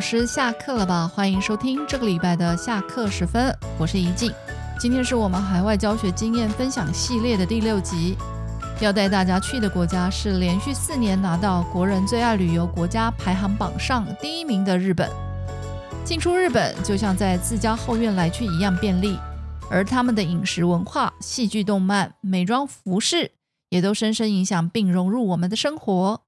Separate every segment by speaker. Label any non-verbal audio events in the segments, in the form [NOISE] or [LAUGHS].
Speaker 1: 老师下课了吧？欢迎收听这个礼拜的下课时分，我是怡静。今天是我们海外教学经验分享系列的第六集，要带大家去的国家是连续四年拿到国人最爱旅游国家排行榜上第一名的日本。进出日本就像在自家后院来去一样便利，而他们的饮食文化、戏剧、动漫、美妆、服饰也都深深影响并融入我们的生活。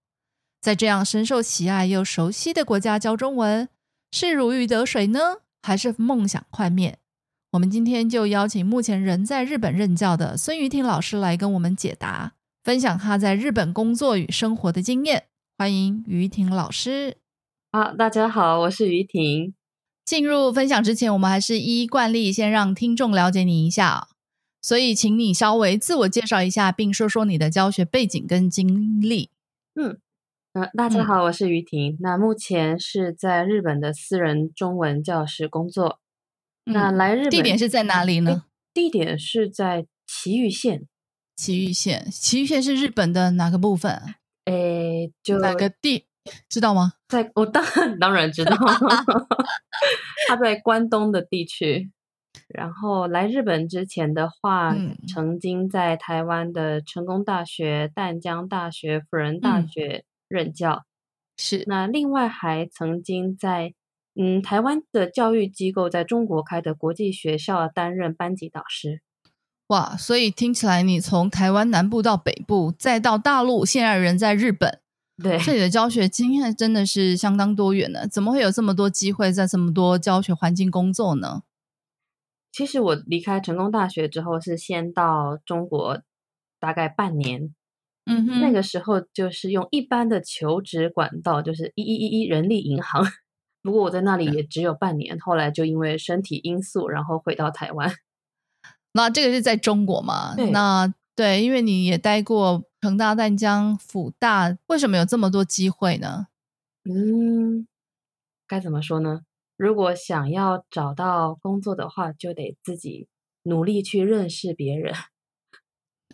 Speaker 1: 在这样深受喜爱又熟悉的国家教中文，是如鱼得水呢，还是梦想幻灭？我们今天就邀请目前人在日本任教的孙于婷老师来跟我们解答，分享他在日本工作与生活的经验。欢迎于婷老师。
Speaker 2: 啊，大家好，我是于婷。
Speaker 1: 进入分享之前，我们还是依惯例先让听众了解你一下，所以请你稍微自我介绍一下，并说说你的教学背景跟经历。
Speaker 2: 嗯。呃，大家好，我是于婷。那目前是在日本的私人中文教室工作。那来日本
Speaker 1: 地点是在哪里呢？
Speaker 2: 地点是在埼玉县。
Speaker 1: 埼玉县，埼玉县是日本的哪个部分？
Speaker 2: 诶，就
Speaker 1: 哪个地？知道吗？
Speaker 2: 在，我 [LAUGHS] 当然当然知道。[LAUGHS] 他在关东的地区。然后来日本之前的话，曾经在台湾的成功大学、淡江大学、辅仁大学。任教
Speaker 1: 是
Speaker 2: 那另外还曾经在嗯台湾的教育机构在中国开的国际学校担任班级导师
Speaker 1: 哇，所以听起来你从台湾南部到北部再到大陆，现在人在日本，
Speaker 2: 对
Speaker 1: 这里的教学经验真的是相当多元的，怎么会有这么多机会在这么多教学环境工作呢？
Speaker 2: 其实我离开成功大学之后是先到中国大概半年。
Speaker 1: 嗯哼，
Speaker 2: 那个时候就是用一般的求职管道，就是一一一一人力银行。不过我在那里也只有半年，后来就因为身体因素，然后回到台湾。[LAUGHS]
Speaker 1: 那这个是在中国嘛？
Speaker 2: 对，
Speaker 1: 那对，因为你也待过成大、淡江、辅大，为什么有这么多机会呢？
Speaker 2: 嗯，该怎么说呢？如果想要找到工作的话，就得自己努力去认识别人。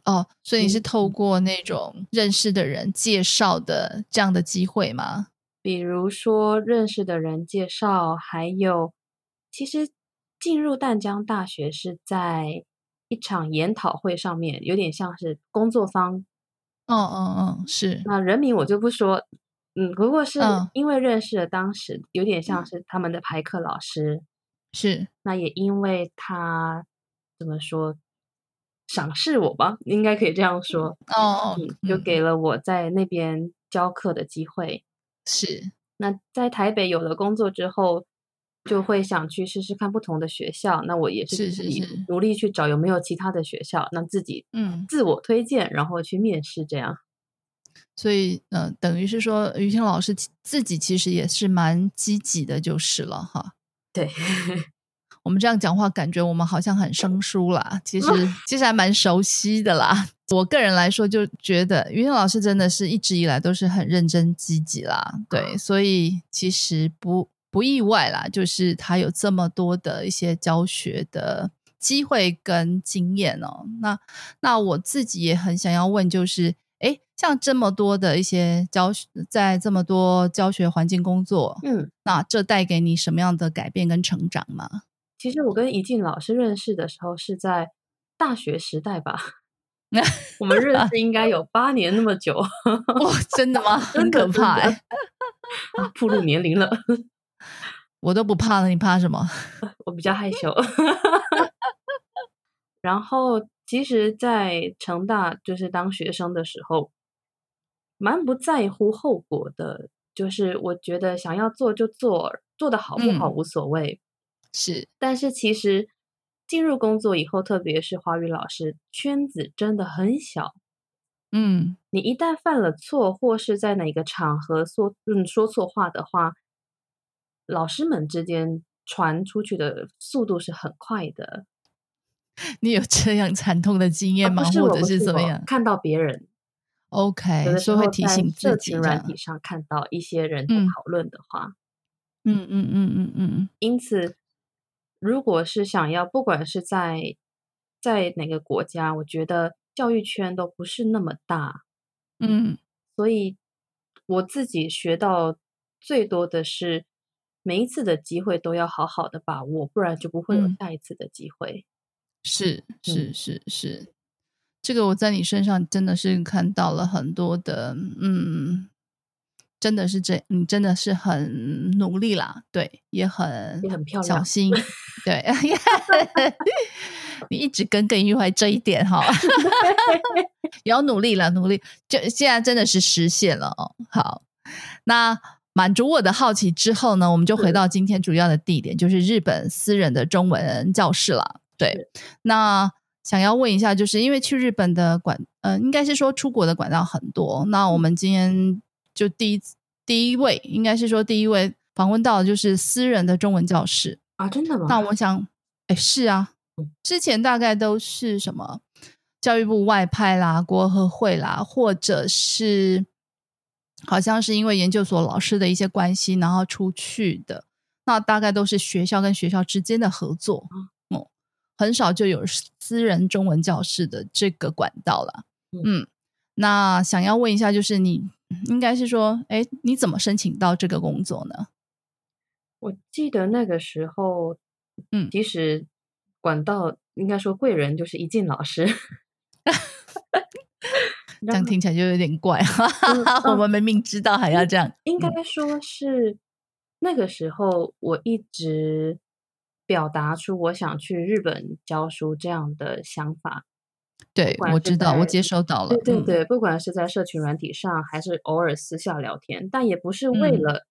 Speaker 1: 哦，所以你是透过那种认识的人介绍的这样的机会吗？
Speaker 2: 比如说认识的人介绍，还有其实进入淡江大学是在一场研讨会上面，有点像是工作坊。
Speaker 1: 哦哦哦，是。
Speaker 2: 那人名我就不说，嗯，不过是因为认识了当时有点像是他们的排课老师，
Speaker 1: 是。
Speaker 2: 那也因为他怎么说？赏识我吧，应该可以这样说
Speaker 1: 哦，
Speaker 2: 就给了我在那边教课的机会。
Speaker 1: 是，
Speaker 2: 那在台北有了工作之后，就会想去试试看不同的学校。那我也是自己努力去找有没有其他的学校，那自己嗯自我推荐，然后去面试这样。
Speaker 1: 所以，嗯，等于是说，于婷老师自己其实也是蛮积极的，就是了哈。
Speaker 2: 对。[LAUGHS]
Speaker 1: 我们这样讲话，感觉我们好像很生疏啦。其实，其实还蛮熟悉的啦。我个人来说，就觉得于天老师真的是一直以来都是很认真积极啦。对，所以其实不不意外啦，就是他有这么多的一些教学的机会跟经验哦。那那我自己也很想要问，就是哎，像这么多的一些教学，在这么多教学环境工作，
Speaker 2: 嗯，
Speaker 1: 那这带给你什么样的改变跟成长吗？
Speaker 2: 其实我跟怡静老师认识的时候是在大学时代吧，[LAUGHS] 我们认识应该 [LAUGHS] 有八年那么久，
Speaker 1: 哇，真的吗？[LAUGHS] 很可怕哎，
Speaker 2: 步入年龄了，
Speaker 1: 我都不怕了，你怕什么？
Speaker 2: 我比较害羞。然后，其实，在成大就是当学生的时候，蛮不在乎后果的，就是我觉得想要做就做，做的好不好无所谓。
Speaker 1: 是，
Speaker 2: 但是其实进入工作以后，特别是华语老师圈子真的很小。
Speaker 1: 嗯，
Speaker 2: 你一旦犯了错，或是在哪个场合说嗯说错话的话，老师们之间传出去的速度是很快的。[LAUGHS]
Speaker 1: 你有这样惨痛的经验吗？或者
Speaker 2: 是
Speaker 1: 怎么样？
Speaker 2: 看到别人
Speaker 1: ，OK，
Speaker 2: 有的时候
Speaker 1: 会提醒
Speaker 2: 社群软体上看到一些人讨论的话，
Speaker 1: 嗯嗯嗯嗯嗯，
Speaker 2: 因此。如果是想要，不管是在在哪个国家，我觉得教育圈都不是那么大，
Speaker 1: 嗯，
Speaker 2: 所以我自己学到最多的是每一次的机会都要好好的把握，不然就不会有下一次的机会。
Speaker 1: 是是是是，这个我在你身上真的是看到了很多的，嗯。真的是这，你真的是很努力啦，对，也很
Speaker 2: 也很漂亮，
Speaker 1: 小心，[LAUGHS] 对，[LAUGHS] 你一直耿耿于怀这一点哈，也 [LAUGHS] 要努力了，努力，就现在真的是实现了哦。好，那满足我的好奇之后呢，我们就回到今天主要的地点，就是日本私人的中文教室了。对，那想要问一下，就是因为去日本的管，呃，应该是说出国的管道很多，那我们今天。就第一第一位，应该是说第一位访问到的就是私人的中文教室
Speaker 2: 啊，真的吗？
Speaker 1: 那我想，哎，是啊，之前大概都是什么教育部外派啦、国合会啦，或者是好像是因为研究所老师的一些关系，然后出去的。那大概都是学校跟学校之间的合作，嗯，很少就有私人中文教室的这个管道了。嗯，那想要问一下，就是你。应该是说，哎，你怎么申请到这个工作呢？
Speaker 2: 我记得那个时候，嗯，其实管道应该说贵人就是一进老师，[LAUGHS]
Speaker 1: 这样听起来就有点怪。我们明明知道还要这样，
Speaker 2: 应该说是那个时候我一直表达出我想去日本教书这样的想法。
Speaker 1: 对，我知道，我接收到了。
Speaker 2: 对对对，不管是在社群软体上，还是偶尔私下聊天，但也不是为了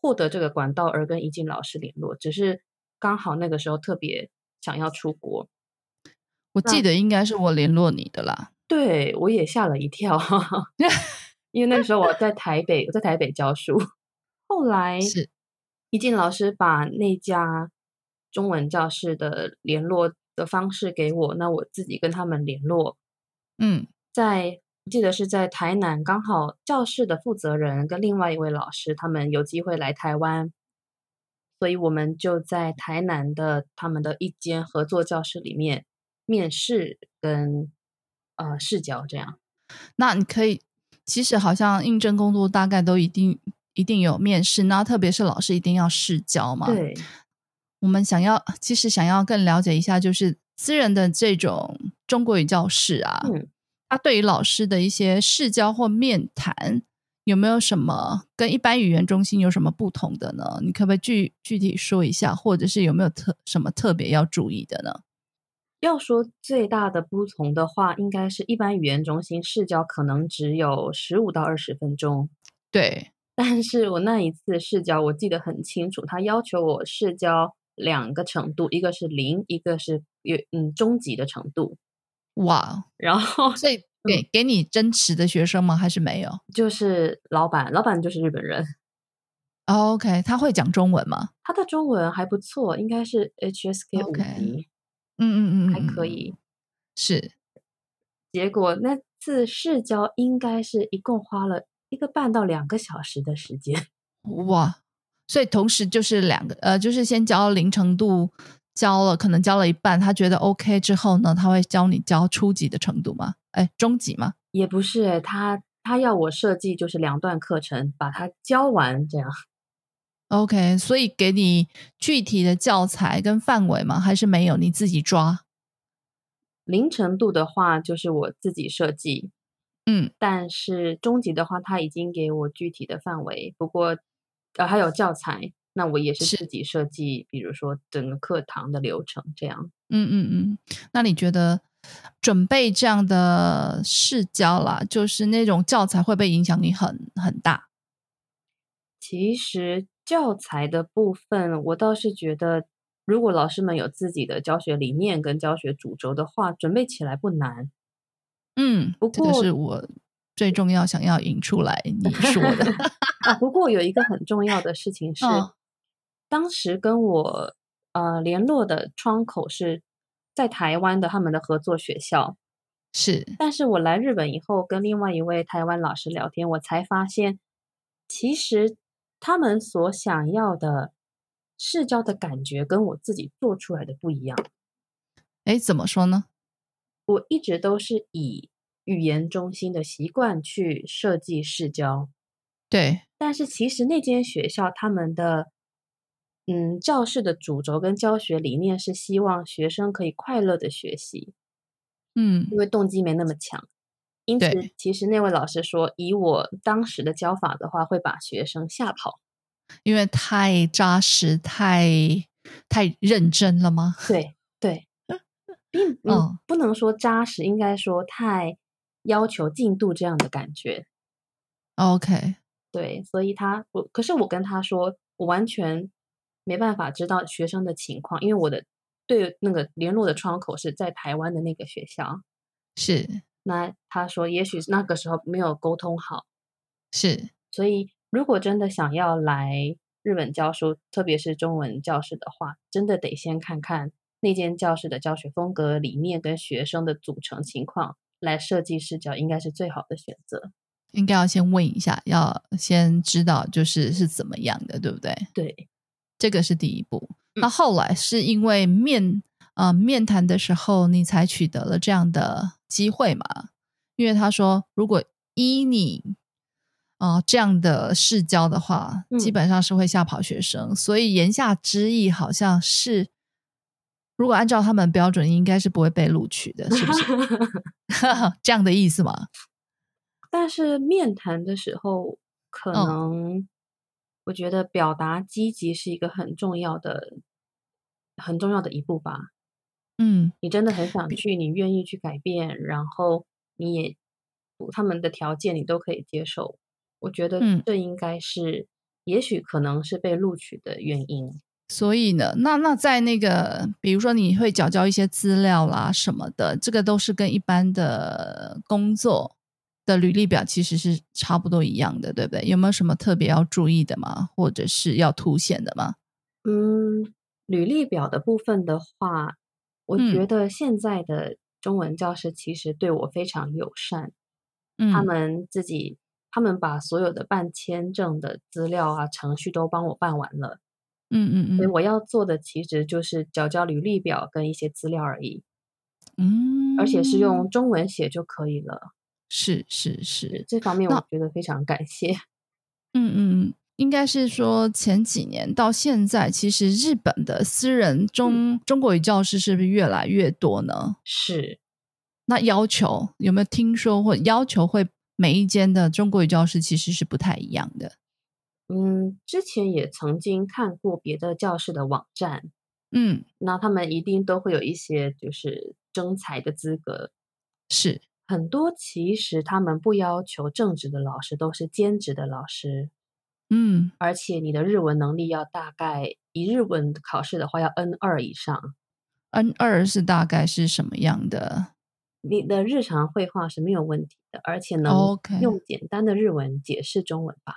Speaker 2: 获得这个管道而跟怡静老师联络，只是刚好那个时候特别想要出国。
Speaker 1: 我记得应该是我联络你的啦。
Speaker 2: 对，我也吓了一跳，[LAUGHS] 因为那时候我在台北，我在台北教书。后 [LAUGHS] 来
Speaker 1: 是
Speaker 2: 怡静老师把那家中文教室的联络。的方式给我，那我自己跟他们联络。
Speaker 1: 嗯，
Speaker 2: 在记得是在台南，刚好教室的负责人跟另外一位老师他们有机会来台湾，所以我们就在台南的他们的一间合作教室里面面试跟呃试教这样。
Speaker 1: 那你可以，其实好像应征工作大概都一定一定有面试，那特别是老师一定要试教嘛。
Speaker 2: 对。
Speaker 1: 我们想要，其实想要更了解一下，就是私人的这种中国语教室啊，嗯，它对于老师的一些试教或面谈，有没有什么跟一般语言中心有什么不同的呢？你可不可以具具体说一下，或者是有没有特什么特别要注意的呢？
Speaker 2: 要说最大的不同的话，应该是一般语言中心试教可能只有十五到二十分钟，
Speaker 1: 对。[LAUGHS]
Speaker 2: 但是我那一次试教，我记得很清楚，他要求我试教。两个程度，一个是零，一个是有嗯中级的程度。
Speaker 1: 哇，
Speaker 2: 然后
Speaker 1: 所以给给你真实的学生吗？还是没有？
Speaker 2: 就是老板，老板就是日本人。
Speaker 1: OK，他会讲中文吗？
Speaker 2: 他的中文还不错，应该是 HSK 五级。
Speaker 1: 嗯嗯嗯，
Speaker 2: 还可以。
Speaker 1: 是。
Speaker 2: 结果那次试教应该是一共花了一个半到两个小时的时间。
Speaker 1: 哇。所以同时就是两个，呃，就是先教零程度，教了可能教了一半，他觉得 OK 之后呢，他会教你教初级的程度吗？哎，中级吗？
Speaker 2: 也不是，他他要我设计就是两段课程，把它教完这样。
Speaker 1: OK，所以给你具体的教材跟范围吗？还是没有？你自己抓。
Speaker 2: 零程度的话就是我自己设计，
Speaker 1: 嗯，
Speaker 2: 但是中级的话他已经给我具体的范围，不过。呃，还有教材，那我也是自己设计，比如说整个课堂的流程这样。
Speaker 1: 嗯嗯嗯，那你觉得准备这样的试教啦，就是那种教材会不会影响你很很大？
Speaker 2: 其实教材的部分，我倒是觉得，如果老师们有自己的教学理念跟教学主轴的话，准备起来不难。
Speaker 1: 嗯，不过是我。最重要，想要引出来你说的 [LAUGHS]
Speaker 2: 啊。不过有一个很重要的事情是，当时跟我呃联络的窗口是在台湾的他们的合作学校
Speaker 1: 是，
Speaker 2: 但是我来日本以后，跟另外一位台湾老师聊天，我才发现，其实他们所想要的试教的感觉跟我自己做出来的不一样。
Speaker 1: 哎，怎么说呢？
Speaker 2: 我一直都是以。语言中心的习惯去设计试教，
Speaker 1: 对。
Speaker 2: 但是其实那间学校他们的嗯，教室的主轴跟教学理念是希望学生可以快乐的学习，
Speaker 1: 嗯，
Speaker 2: 因为动机没那么强。因此，其实那位老师说，以我当时的教法的话，会把学生吓跑，
Speaker 1: 因为太扎实、太太认真了吗？
Speaker 2: 对 [LAUGHS] 对，并嗯不能说扎实，应该说太要求进度这样的感觉。
Speaker 1: OK，
Speaker 2: 对，所以他我可是我跟他说，我完全没办法知道学生的情况，因为我的对那个联络的窗口是在台湾的那个学校，
Speaker 1: 是。
Speaker 2: 那他说，也许那个时候没有沟通好，
Speaker 1: 是，
Speaker 2: 所以如果真的想要来日本教书，特别是中文教室的话，真的得先看看那间教室的教学风格、理念跟学生的组成情况，来设计视角，应该是最好的选择。
Speaker 1: 应该要先问一下，要先知道就是是怎么样的，对不对？
Speaker 2: 对，
Speaker 1: 这个是第一步。那后来是因为面。啊，面谈的时候你才取得了这样的机会嘛？因为他说，如果依你啊这样的试教的话，基本上是会吓跑学生。所以言下之意好像是，如果按照他们标准，应该是不会被录取的，是不是？[LAUGHS] [LAUGHS] 这样的意思吗？[LAUGHS]
Speaker 2: 但是面谈的时候，可能我觉得表达积极是一个很重要的、很重要的一步吧。
Speaker 1: 嗯，
Speaker 2: 你真的很想去，你愿意去改变，然后你也他们的条件你都可以接受，我觉得这应该是，也许可能是被录取的原因。
Speaker 1: 所以呢，那那在那个，比如说你会缴交一些资料啦什么的，这个都是跟一般的工作的履历表其实是差不多一样的，对不对？有没有什么特别要注意的吗？或者是要凸显的吗？
Speaker 2: 嗯，履历表的部分的话。我觉得现在的中文教师其实对我非常友善，他们自己他们把所有的办签证的资料啊程序都帮我办完了，
Speaker 1: 嗯嗯嗯，
Speaker 2: 所以我要做的其实就是交交履历表跟一些资料而已，
Speaker 1: 嗯，
Speaker 2: 而且是用中文写就可以了，
Speaker 1: 是是是，
Speaker 2: 这方面我觉得非常感谢，[LAUGHS]
Speaker 1: 嗯嗯嗯。应该是说前几年到现在，其实日本的私人中中国语教师是不是越来越多呢？
Speaker 2: 是。
Speaker 1: 那要求有没有听说或要求会每一间的中国语教师其实是不太一样的？
Speaker 2: 嗯，之前也曾经看过别的教室的网站，
Speaker 1: 嗯，
Speaker 2: 那他们一定都会有一些就是征才的资格，
Speaker 1: 是
Speaker 2: 很多其实他们不要求正职的老师，都是兼职的老师。
Speaker 1: 嗯，
Speaker 2: 而且你的日文能力要大概以日文考试的话要 N 二以上
Speaker 1: ，N 二是大概是什么样的？
Speaker 2: 你的日常绘画是没有问题的，而且能用简单的日文解释中文吧？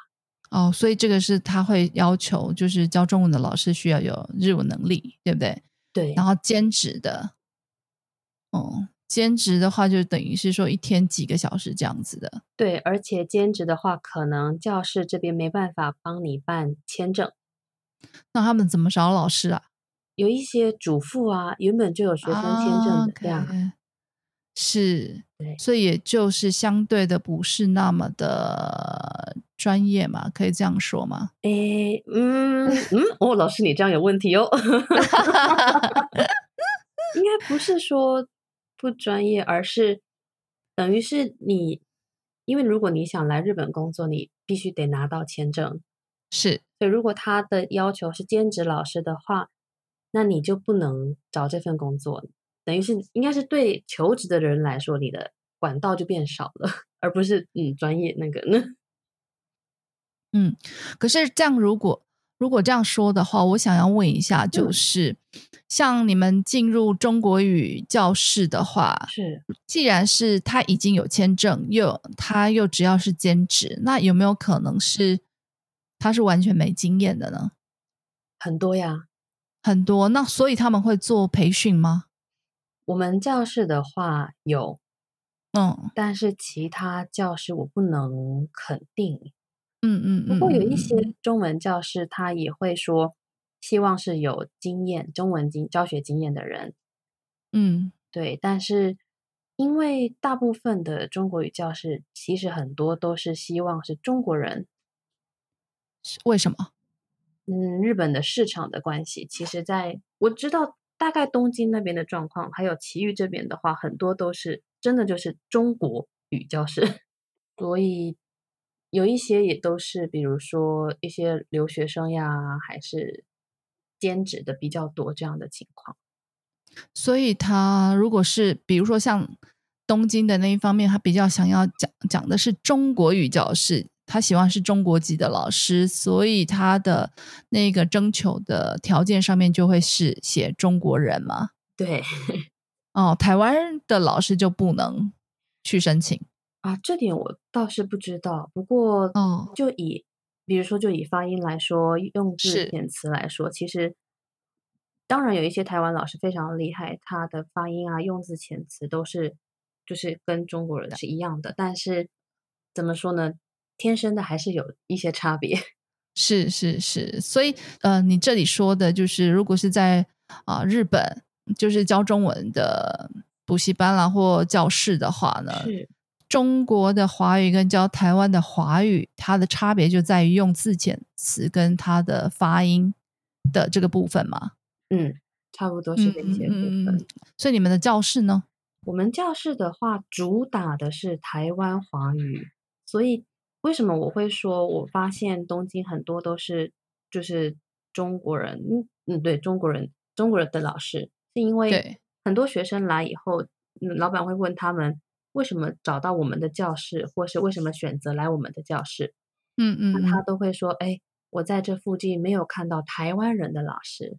Speaker 1: 哦，所以这个是他会要求，就是教中文的老师需要有日文能力，对不对？
Speaker 2: 对，
Speaker 1: 然后兼职的，哦。兼职的话，就等于是说一天几个小时这样子的。
Speaker 2: 对，而且兼职的话，可能教室这边没办法帮你办签证。
Speaker 1: 那他们怎么找老师啊？
Speaker 2: 有一些主妇啊，原本就有学生签证的这样。
Speaker 1: 是，所以也就是相对的不是那么的专业嘛，可以这样说吗？
Speaker 2: 诶，嗯嗯，哦，老师你这样有问题哦。[LAUGHS] 应该不是说。不专业，而是等于是你，因为如果你想来日本工作，你必须得拿到签证。
Speaker 1: 是，
Speaker 2: 所以如果他的要求是兼职老师的话，那你就不能找这份工作。等于是应该是对求职的人来说，你的管道就变少了，[LAUGHS] 而不是嗯专业那个呢。[LAUGHS]
Speaker 1: 嗯，可是这样如果。如果这样说的话，我想要问一下，就是像你们进入中国语教室的话，
Speaker 2: 是
Speaker 1: 既然是他已经有签证，又他又只要是兼职，那有没有可能是他是完全没经验的呢？
Speaker 2: 很多呀，
Speaker 1: 很多。那所以他们会做培训吗？
Speaker 2: 我们教室的话有，
Speaker 1: 嗯，
Speaker 2: 但是其他教室我不能肯定。
Speaker 1: 嗯嗯，
Speaker 2: 不过有一些中文教室，他也会说，希望是有经验、中文经教学经验的人。
Speaker 1: 嗯，
Speaker 2: 对。但是因为大部分的中国语教室，其实很多都是希望是中国人。
Speaker 1: 为什么？
Speaker 2: 嗯，日本的市场的关系，其实在我知道大概东京那边的状况，还有埼玉这边的话，很多都是真的就是中国语教室，[LAUGHS] 所以有一些也都是，比如说一些留学生呀，还是兼职的比较多这样的情况。
Speaker 1: 所以他如果是比如说像东京的那一方面，他比较想要讲讲的是中国语教室。他喜欢是中国籍的老师，所以他的那个征求的条件上面就会是写中国人嘛？
Speaker 2: 对，[LAUGHS]
Speaker 1: 哦，台湾的老师就不能去申请
Speaker 2: 啊？这点我倒是不知道。不过，哦，就以比如说，就以发音来说，用字遣词来说，其实当然有一些台湾老师非常厉害，他的发音啊、用字遣词都是就是跟中国人是一样的。但是怎么说呢？天生的还是有一些差别，[LAUGHS]
Speaker 1: 是是是，所以呃，你这里说的就是，如果是在啊日本，就是教中文的补习班啦或教室的话呢，
Speaker 2: 是
Speaker 1: 中国的华语跟教台湾的华语，它的差别就在于用字遣词跟它的发音的这个部分嘛？
Speaker 2: 嗯，差不多是这些部分。
Speaker 1: 所以你们的教室呢？
Speaker 2: 我们教室的话，主打的是台湾华语，所以。为什么我会说，我发现东京很多都是就是中国人，嗯嗯，对中国人，中国人的老师，是因为很多学生来以后，老板会问他们为什么找到我们的教室，或是为什么选择来我们的教室，
Speaker 1: 嗯嗯，
Speaker 2: 那他都会说，哎，我在这附近没有看到台湾人的老师，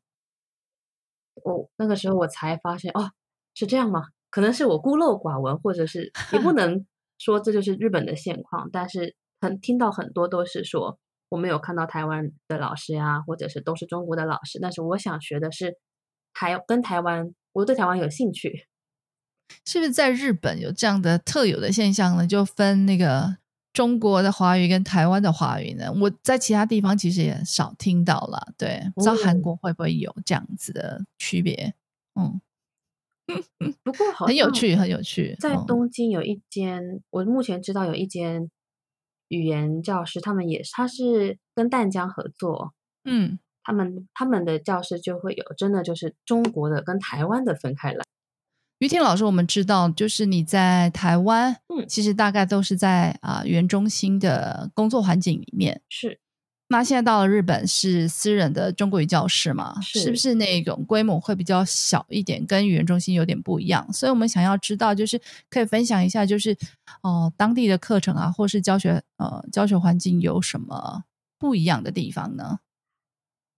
Speaker 2: 我那个时候我才发现，哦，是这样吗？可能是我孤陋寡闻，或者是也不 [LAUGHS] 能说这就是日本的现况，但是。很听到很多都是说我没有看到台湾的老师呀，或者是都是中国的老师。但是我想学的是台跟台湾，我对台湾有兴趣。
Speaker 1: 是不是在日本有这样的特有的现象呢？就分那个中国的华语跟台湾的华语呢？我在其他地方其实也少听到了。对，不知道韩国会不会有这样子的区别？嗯，[LAUGHS]
Speaker 2: 不过好
Speaker 1: 很有趣，很有趣。
Speaker 2: 在东京有一间，我目前知道有一间。语言教师，他们也他是跟淡江合作，
Speaker 1: 嗯，
Speaker 2: 他们他们的教室就会有真的就是中国的跟台湾的分开来。
Speaker 1: 于婷老师，我们知道就是你在台湾，
Speaker 2: 嗯，
Speaker 1: 其实大概都是在啊语言中心的工作环境里面
Speaker 2: 是。
Speaker 1: 那现在到了日本是私人的中国语教室嘛？是不是那种规模会比较小一点，跟语言中心有点不一样？所以我们想要知道，就是可以分享一下，就是哦，当地的课程啊，或是教学呃教学环境有什么不一样的地方呢？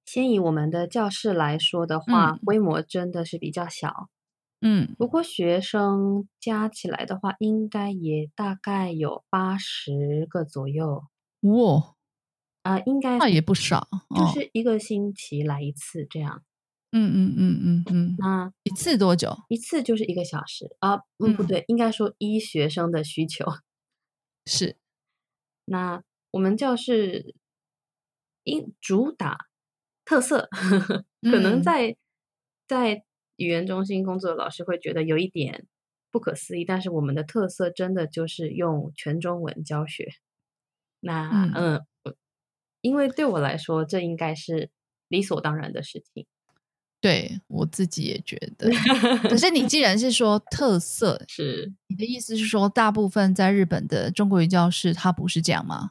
Speaker 2: 先以我们的教室来说的话，规模真的是比较小，
Speaker 1: 嗯，
Speaker 2: 不过学生加起来的话，应该也大概有八十个左右。
Speaker 1: 哇！
Speaker 2: 啊，应该
Speaker 1: 那也不少，
Speaker 2: 就是一个星期来一次这样。
Speaker 1: 嗯嗯嗯嗯嗯。
Speaker 2: 那
Speaker 1: 一次多久？
Speaker 2: 一次就是一个小时啊？嗯，不对，应该说医学生的需求。[LAUGHS]
Speaker 1: 是。
Speaker 2: 那我们教室因主打特色，[LAUGHS] 可能在在语言中心工作的老师会觉得有一点不可思议，但是我们的特色真的就是用全中文教学。那嗯。因为对我来说，这应该是理所当然的事情。
Speaker 1: 对我自己也觉得。可是你既然是说特色，[LAUGHS]
Speaker 2: 是
Speaker 1: 你的意思是说，大部分在日本的中国语教室，它不是这样吗？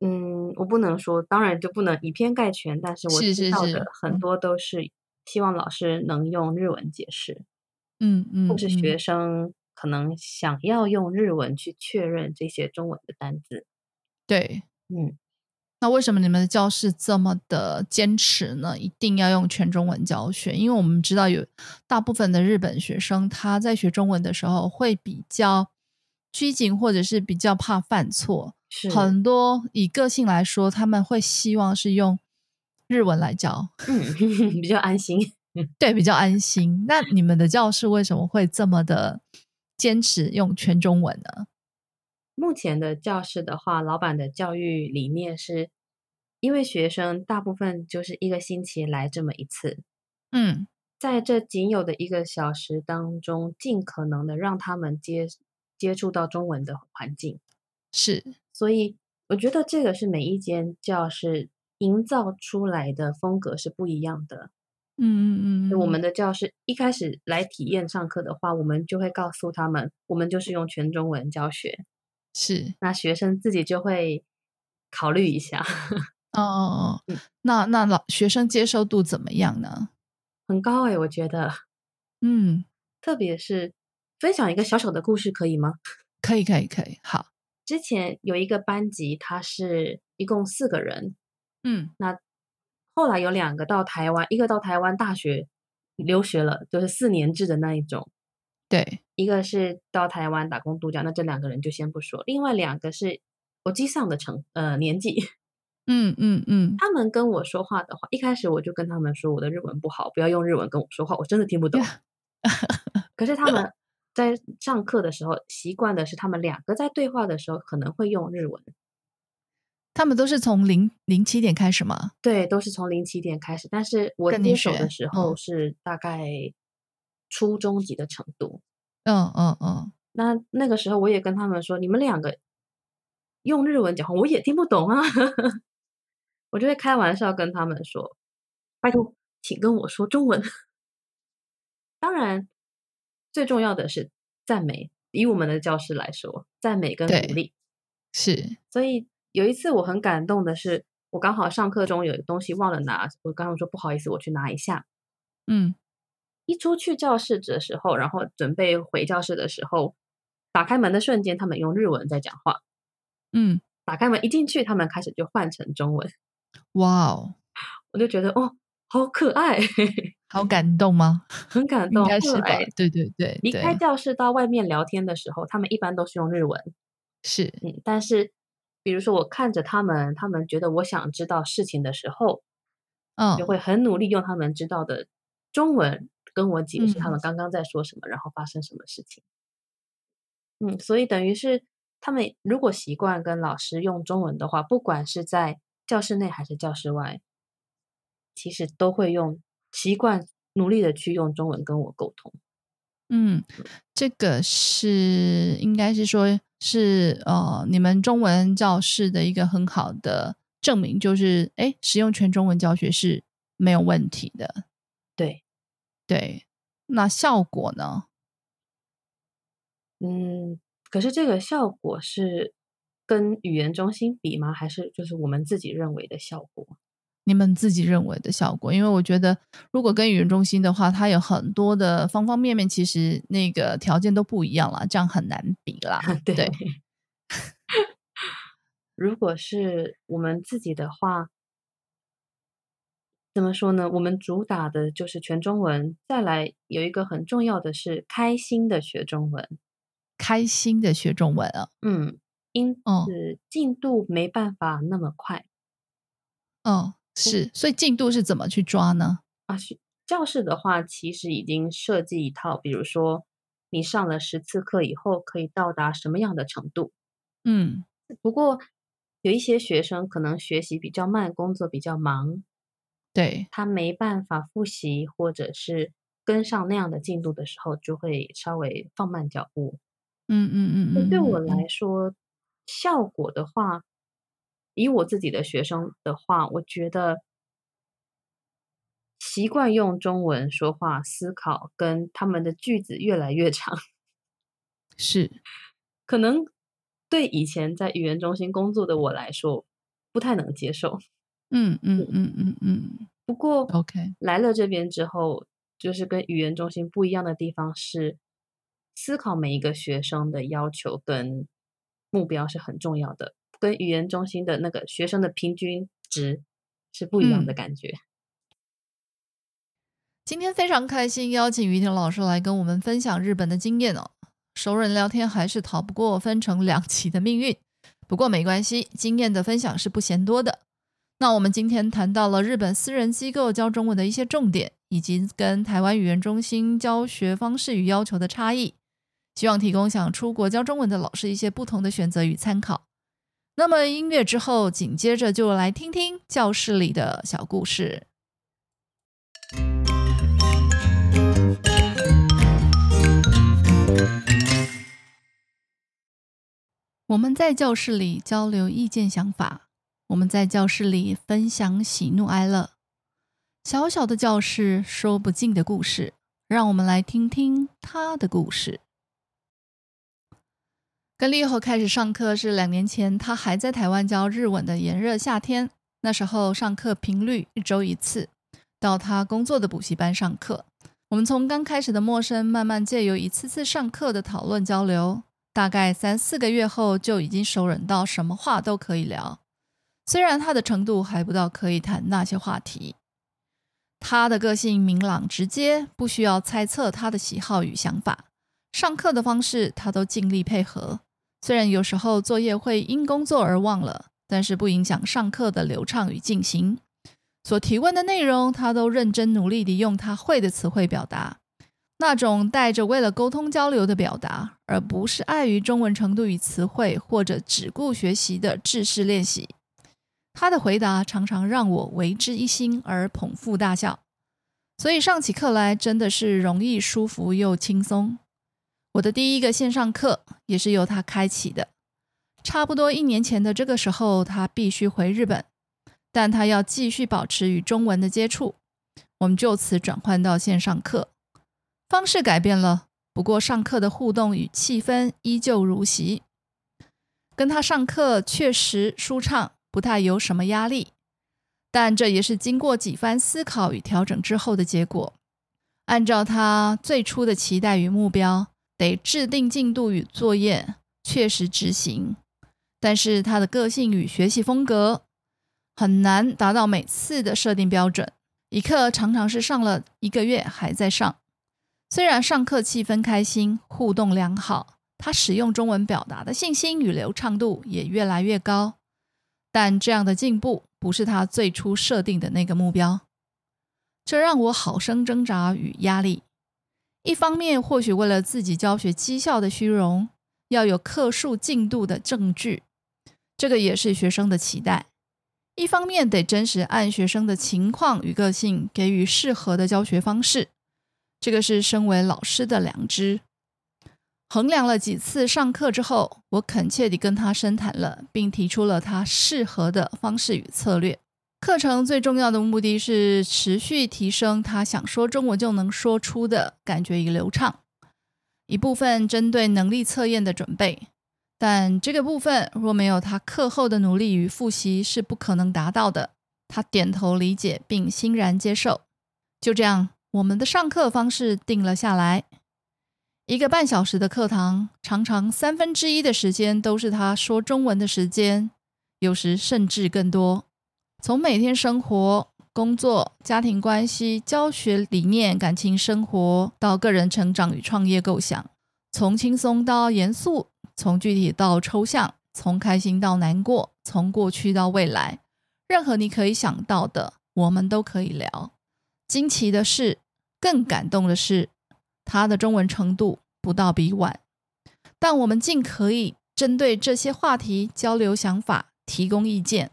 Speaker 2: 嗯，我不能说，当然就不能以偏概全。但是我知道的很多都是希望老师能用日文解释。
Speaker 1: 嗯嗯，
Speaker 2: 或是学生可能想要用日文去确认这些中文的单字。
Speaker 1: 对，
Speaker 2: 嗯。
Speaker 1: 那为什么你们的教室这么的坚持呢？一定要用全中文教学？因为我们知道有大部分的日本学生他在学中文的时候会比较拘谨，或者是比较怕犯错。
Speaker 2: 是
Speaker 1: 很多以个性来说，他们会希望是用日文来教，
Speaker 2: 嗯，[LAUGHS] 比较安心。[LAUGHS]
Speaker 1: 对，比较安心。那你们的教室为什么会这么的坚持用全中文呢？
Speaker 2: 目前的教室的话，老板的教育理念是，因为学生大部分就是一个星期来这么一次，
Speaker 1: 嗯，
Speaker 2: 在这仅有的一个小时当中，尽可能的让他们接接触到中文的环境，
Speaker 1: 是，
Speaker 2: 所以我觉得这个是每一间教室营造出来的风格是不一样的。
Speaker 1: 嗯嗯嗯，
Speaker 2: 我们的教室一开始来体验上课的话，我们就会告诉他们，我们就是用全中文教学。
Speaker 1: 是，
Speaker 2: 那学生自己就会考虑一下。[LAUGHS]
Speaker 1: 哦哦哦，那那老学生接受度怎么样呢？
Speaker 2: 很高哎，我觉得。
Speaker 1: 嗯，
Speaker 2: 特别是分享一个小小的故事，可以吗？[LAUGHS]
Speaker 1: 可以可以可以。好，
Speaker 2: 之前有一个班级，他是一共四个人。
Speaker 1: 嗯，
Speaker 2: 那。后来有两个到台湾，一个到台湾大学留学了，就是四年制的那一种。
Speaker 1: 对，
Speaker 2: 一个是到台湾打工度假，那这两个人就先不说。另外两个是我机上的成呃年纪，[LAUGHS]
Speaker 1: 嗯嗯嗯，
Speaker 2: 他们跟我说话的话，一开始我就跟他们说我的日文不好，不要用日文跟我说话，我真的听不懂。可是他们 [LAUGHS] 在上课的时候习惯的是，他们两个在对话的时候可能会用日文。
Speaker 1: 他们都是从零零七点开始吗？
Speaker 2: 对，都是从零七点开始。但是我接手的时候是大概初中级的程度。
Speaker 1: 嗯嗯嗯。
Speaker 2: 那那个时候我也跟他们说，你们两个用日文讲话，我也听不懂啊。[LAUGHS] 我就会开玩笑跟他们说：“拜托，请跟我说中文。[LAUGHS] ”当然，最重要的是赞美。以我们的教师来说，赞美跟鼓励
Speaker 1: 是。
Speaker 2: 所以。有一次我很感动的是，我刚好上课中有东西忘了拿，我跟他们说不好意思，我去拿一下。
Speaker 1: 嗯，
Speaker 2: 一出去教室的时候，然后准备回教室的时候，打开门的瞬间，他们用日文在讲话。
Speaker 1: 嗯，
Speaker 2: 打开门一进去，他们开始就换成中文。
Speaker 1: 哇哦，
Speaker 2: 我就觉得哦，好可爱，
Speaker 1: 好感动吗？[LAUGHS]
Speaker 2: 很感动，
Speaker 1: 应该是吧？对对对，
Speaker 2: 离开教室到外面聊天的时候，他们一般都是用日文。
Speaker 1: 是，
Speaker 2: 嗯，但是。比如说，我看着他们，他们觉得我想知道事情的时候，
Speaker 1: 嗯，
Speaker 2: 就会很努力用他们知道的中文跟我解释他们刚刚在说什么，然后发生什么事情。嗯，所以等于是他们如果习惯跟老师用中文的话，不管是在教室内还是教室外，其实都会用习惯努力的去用中文跟我沟通。
Speaker 1: 嗯，这个是应该是说。是呃，你们中文教室的一个很好的证明，就是哎，使用全中文教学是没有问题的。
Speaker 2: 对，
Speaker 1: 那效果呢？
Speaker 2: 嗯，可是这个效果是跟语言中心比吗？还是就是我们自己认为的效果？
Speaker 1: 你们自己认为的效果，因为我觉得，如果跟语言中心的话，它有很多的方方面面，其实那个条件都不一样了，这样很难比啦。[LAUGHS] 对，[LAUGHS]
Speaker 2: 如果是我们自己的话，怎么说呢？我们主打的就是全中文，再来有一个很重要的是开心的学中文，
Speaker 1: 开心的学中文啊，
Speaker 2: 嗯，因此进度没办法那么快，
Speaker 1: 哦。是，所以进度是怎么去抓呢？
Speaker 2: 啊，教室的话，其实已经设计一套，比如说你上了十次课以后，可以到达什么样的程度？
Speaker 1: 嗯，
Speaker 2: 不过有一些学生可能学习比较慢，工作比较忙，
Speaker 1: 对
Speaker 2: 他没办法复习，或者是跟上那样的进度的时候，就会稍微放慢脚步。
Speaker 1: 嗯嗯嗯嗯，
Speaker 2: 对我来说，效果的话。以我自己的学生的话，我觉得习惯用中文说话、思考，跟他们的句子越来越长，[LAUGHS]
Speaker 1: 是
Speaker 2: 可能对以前在语言中心工作的我来说不太能接受。
Speaker 1: 嗯嗯嗯嗯嗯。
Speaker 2: 不过
Speaker 1: ，OK，
Speaker 2: 来了这边之后，就是跟语言中心不一样的地方是，思考每一个学生的要求跟目标是很重要的。跟语言中心的那个学生的平均值是不一样的感觉。
Speaker 1: 今天非常开心，邀请于婷老师来跟我们分享日本的经验哦。熟人聊天还是逃不过分成两期的命运，不过没关系，经验的分享是不嫌多的。那我们今天谈到了日本私人机构教中文的一些重点，以及跟台湾语言中心教学方式与要求的差异，希望提供想出国教中文的老师一些不同的选择与参考。那么音乐之后，紧接着就来听听教室里的小故事。我们在教室里交流意见想法，我们在教室里分享喜怒哀乐。小小的教室，说不尽的故事。让我们来听听他的故事。跟立后开始上课是两年前，他还在台湾教日文的炎热夏天。那时候上课频率一周一次，到他工作的补习班上课。我们从刚开始的陌生，慢慢借由一次次上课的讨论交流，大概三四个月后就已经熟稔到什么话都可以聊。虽然他的程度还不到可以谈那些话题。他的个性明朗直接，不需要猜测他的喜好与想法。上课的方式，他都尽力配合。虽然有时候作业会因工作而忘了，但是不影响上课的流畅与进行。所提问的内容，他都认真努力地用他会的词汇表达，那种带着为了沟通交流的表达，而不是碍于中文程度与词汇，或者只顾学习的知识练习。他的回答常常让我为之一新而捧腹大笑，所以上起课来真的是容易、舒服又轻松。我的第一个线上课也是由他开启的。差不多一年前的这个时候，他必须回日本，但他要继续保持与中文的接触，我们就此转换到线上课，方式改变了，不过上课的互动与气氛依旧如昔。跟他上课确实舒畅。不太有什么压力，但这也是经过几番思考与调整之后的结果。按照他最初的期待与目标，得制定进度与作业，确实执行。但是他的个性与学习风格很难达到每次的设定标准，一课常常是上了一个月还在上。虽然上课气氛开心，互动良好，他使用中文表达的信心与流畅度也越来越高。但这样的进步不是他最初设定的那个目标，这让我好生挣扎与压力。一方面，或许为了自己教学绩效的虚荣，要有课数进度的证据，这个也是学生的期待；一方面，得真实按学生的情况与个性给予适合的教学方式，这个是身为老师的良知。衡量了几次上课之后，我恳切地跟他深谈了，并提出了他适合的方式与策略。课程最重要的目的是持续提升他想说中文就能说出的感觉与流畅。一部分针对能力测验的准备，但这个部分若没有他课后的努力与复习是不可能达到的。他点头理解并欣然接受。就这样，我们的上课方式定了下来。一个半小时的课堂，常常三分之一的时间都是他说中文的时间，有时甚至更多。从每天生活、工作、家庭关系、教学理念、感情生活，到个人成长与创业构想，从轻松到严肃，从具体到抽象，从开心到难过，从过去到未来，任何你可以想到的，我们都可以聊。惊奇的是，更感动的是。他的中文程度不到比晚，但我们尽可以针对这些话题交流想法，提供意见。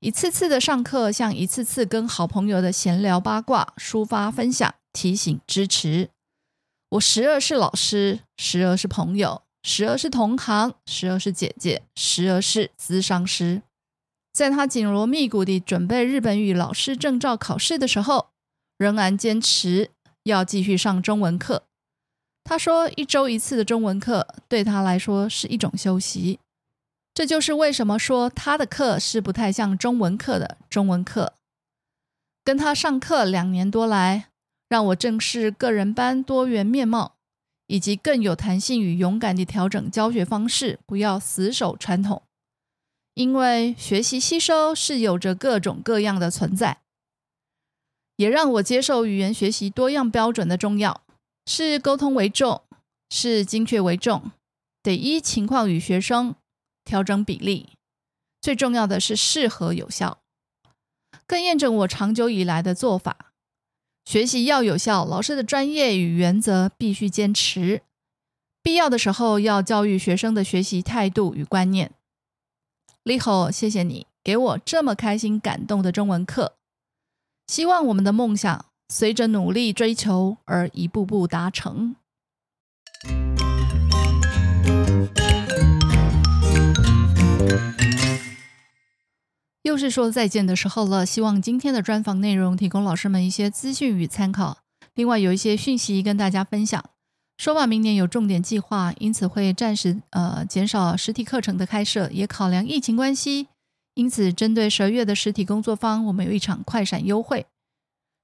Speaker 1: 一次次的上课，像一次次跟好朋友的闲聊八卦、抒发分享、提醒支持。我时而是老师，时而是朋友，时而是同行，时而是姐姐，时而是咨商师。在他紧锣密鼓地准备日本语老师证照考试的时候，仍然坚持。要继续上中文课，他说一周一次的中文课对他来说是一种休息。这就是为什么说他的课是不太像中文课的中文课。跟他上课两年多来，让我正视个人班多元面貌，以及更有弹性与勇敢地调整教学方式，不要死守传统。因为学习吸收是有着各种各样的存在。也让我接受语言学习多样标准的重要，是沟通为重，是精确为重，得依情况与学生调整比例。最重要的是适合有效，更验证我长久以来的做法：学习要有效，老师的专业与原则必须坚持，必要的时候要教育学生的学习态度与观念。李后，谢谢你给我这么开心、感动的中文课。希望我们的梦想随着努力追求而一步步达成。又是说再见的时候了。希望今天的专访内容提供老师们一些资讯与参考。另外有一些讯息跟大家分享。说吧，明年有重点计划，因此会暂时呃减少实体课程的开设，也考量疫情关系。因此，针对十二月的实体工作坊，我们有一场快闪优惠，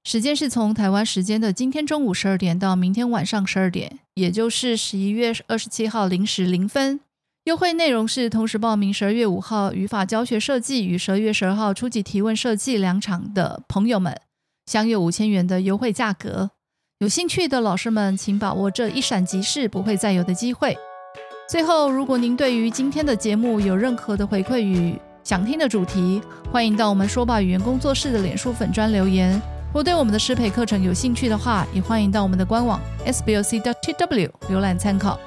Speaker 1: 时间是从台湾时间的今天中午十二点到明天晚上十二点，也就是十一月二十七号零时零分。优惠内容是同时报名十二月五号语法教学设计与十二月十二号初级提问设计两场的朋友们，享有五千元的优惠价格。有兴趣的老师们，请把握这一闪即逝、不会再有的机会。最后，如果您对于今天的节目有任何的回馈与想听的主题，欢迎到我们说吧语言工作室的脸书粉砖留言。如果对我们的师培课程有兴趣的话，也欢迎到我们的官网 sboc.tw 浏览参考。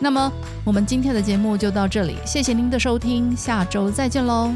Speaker 1: 那么，我们今天的节目就到这里，谢谢您的收听，下周再见喽。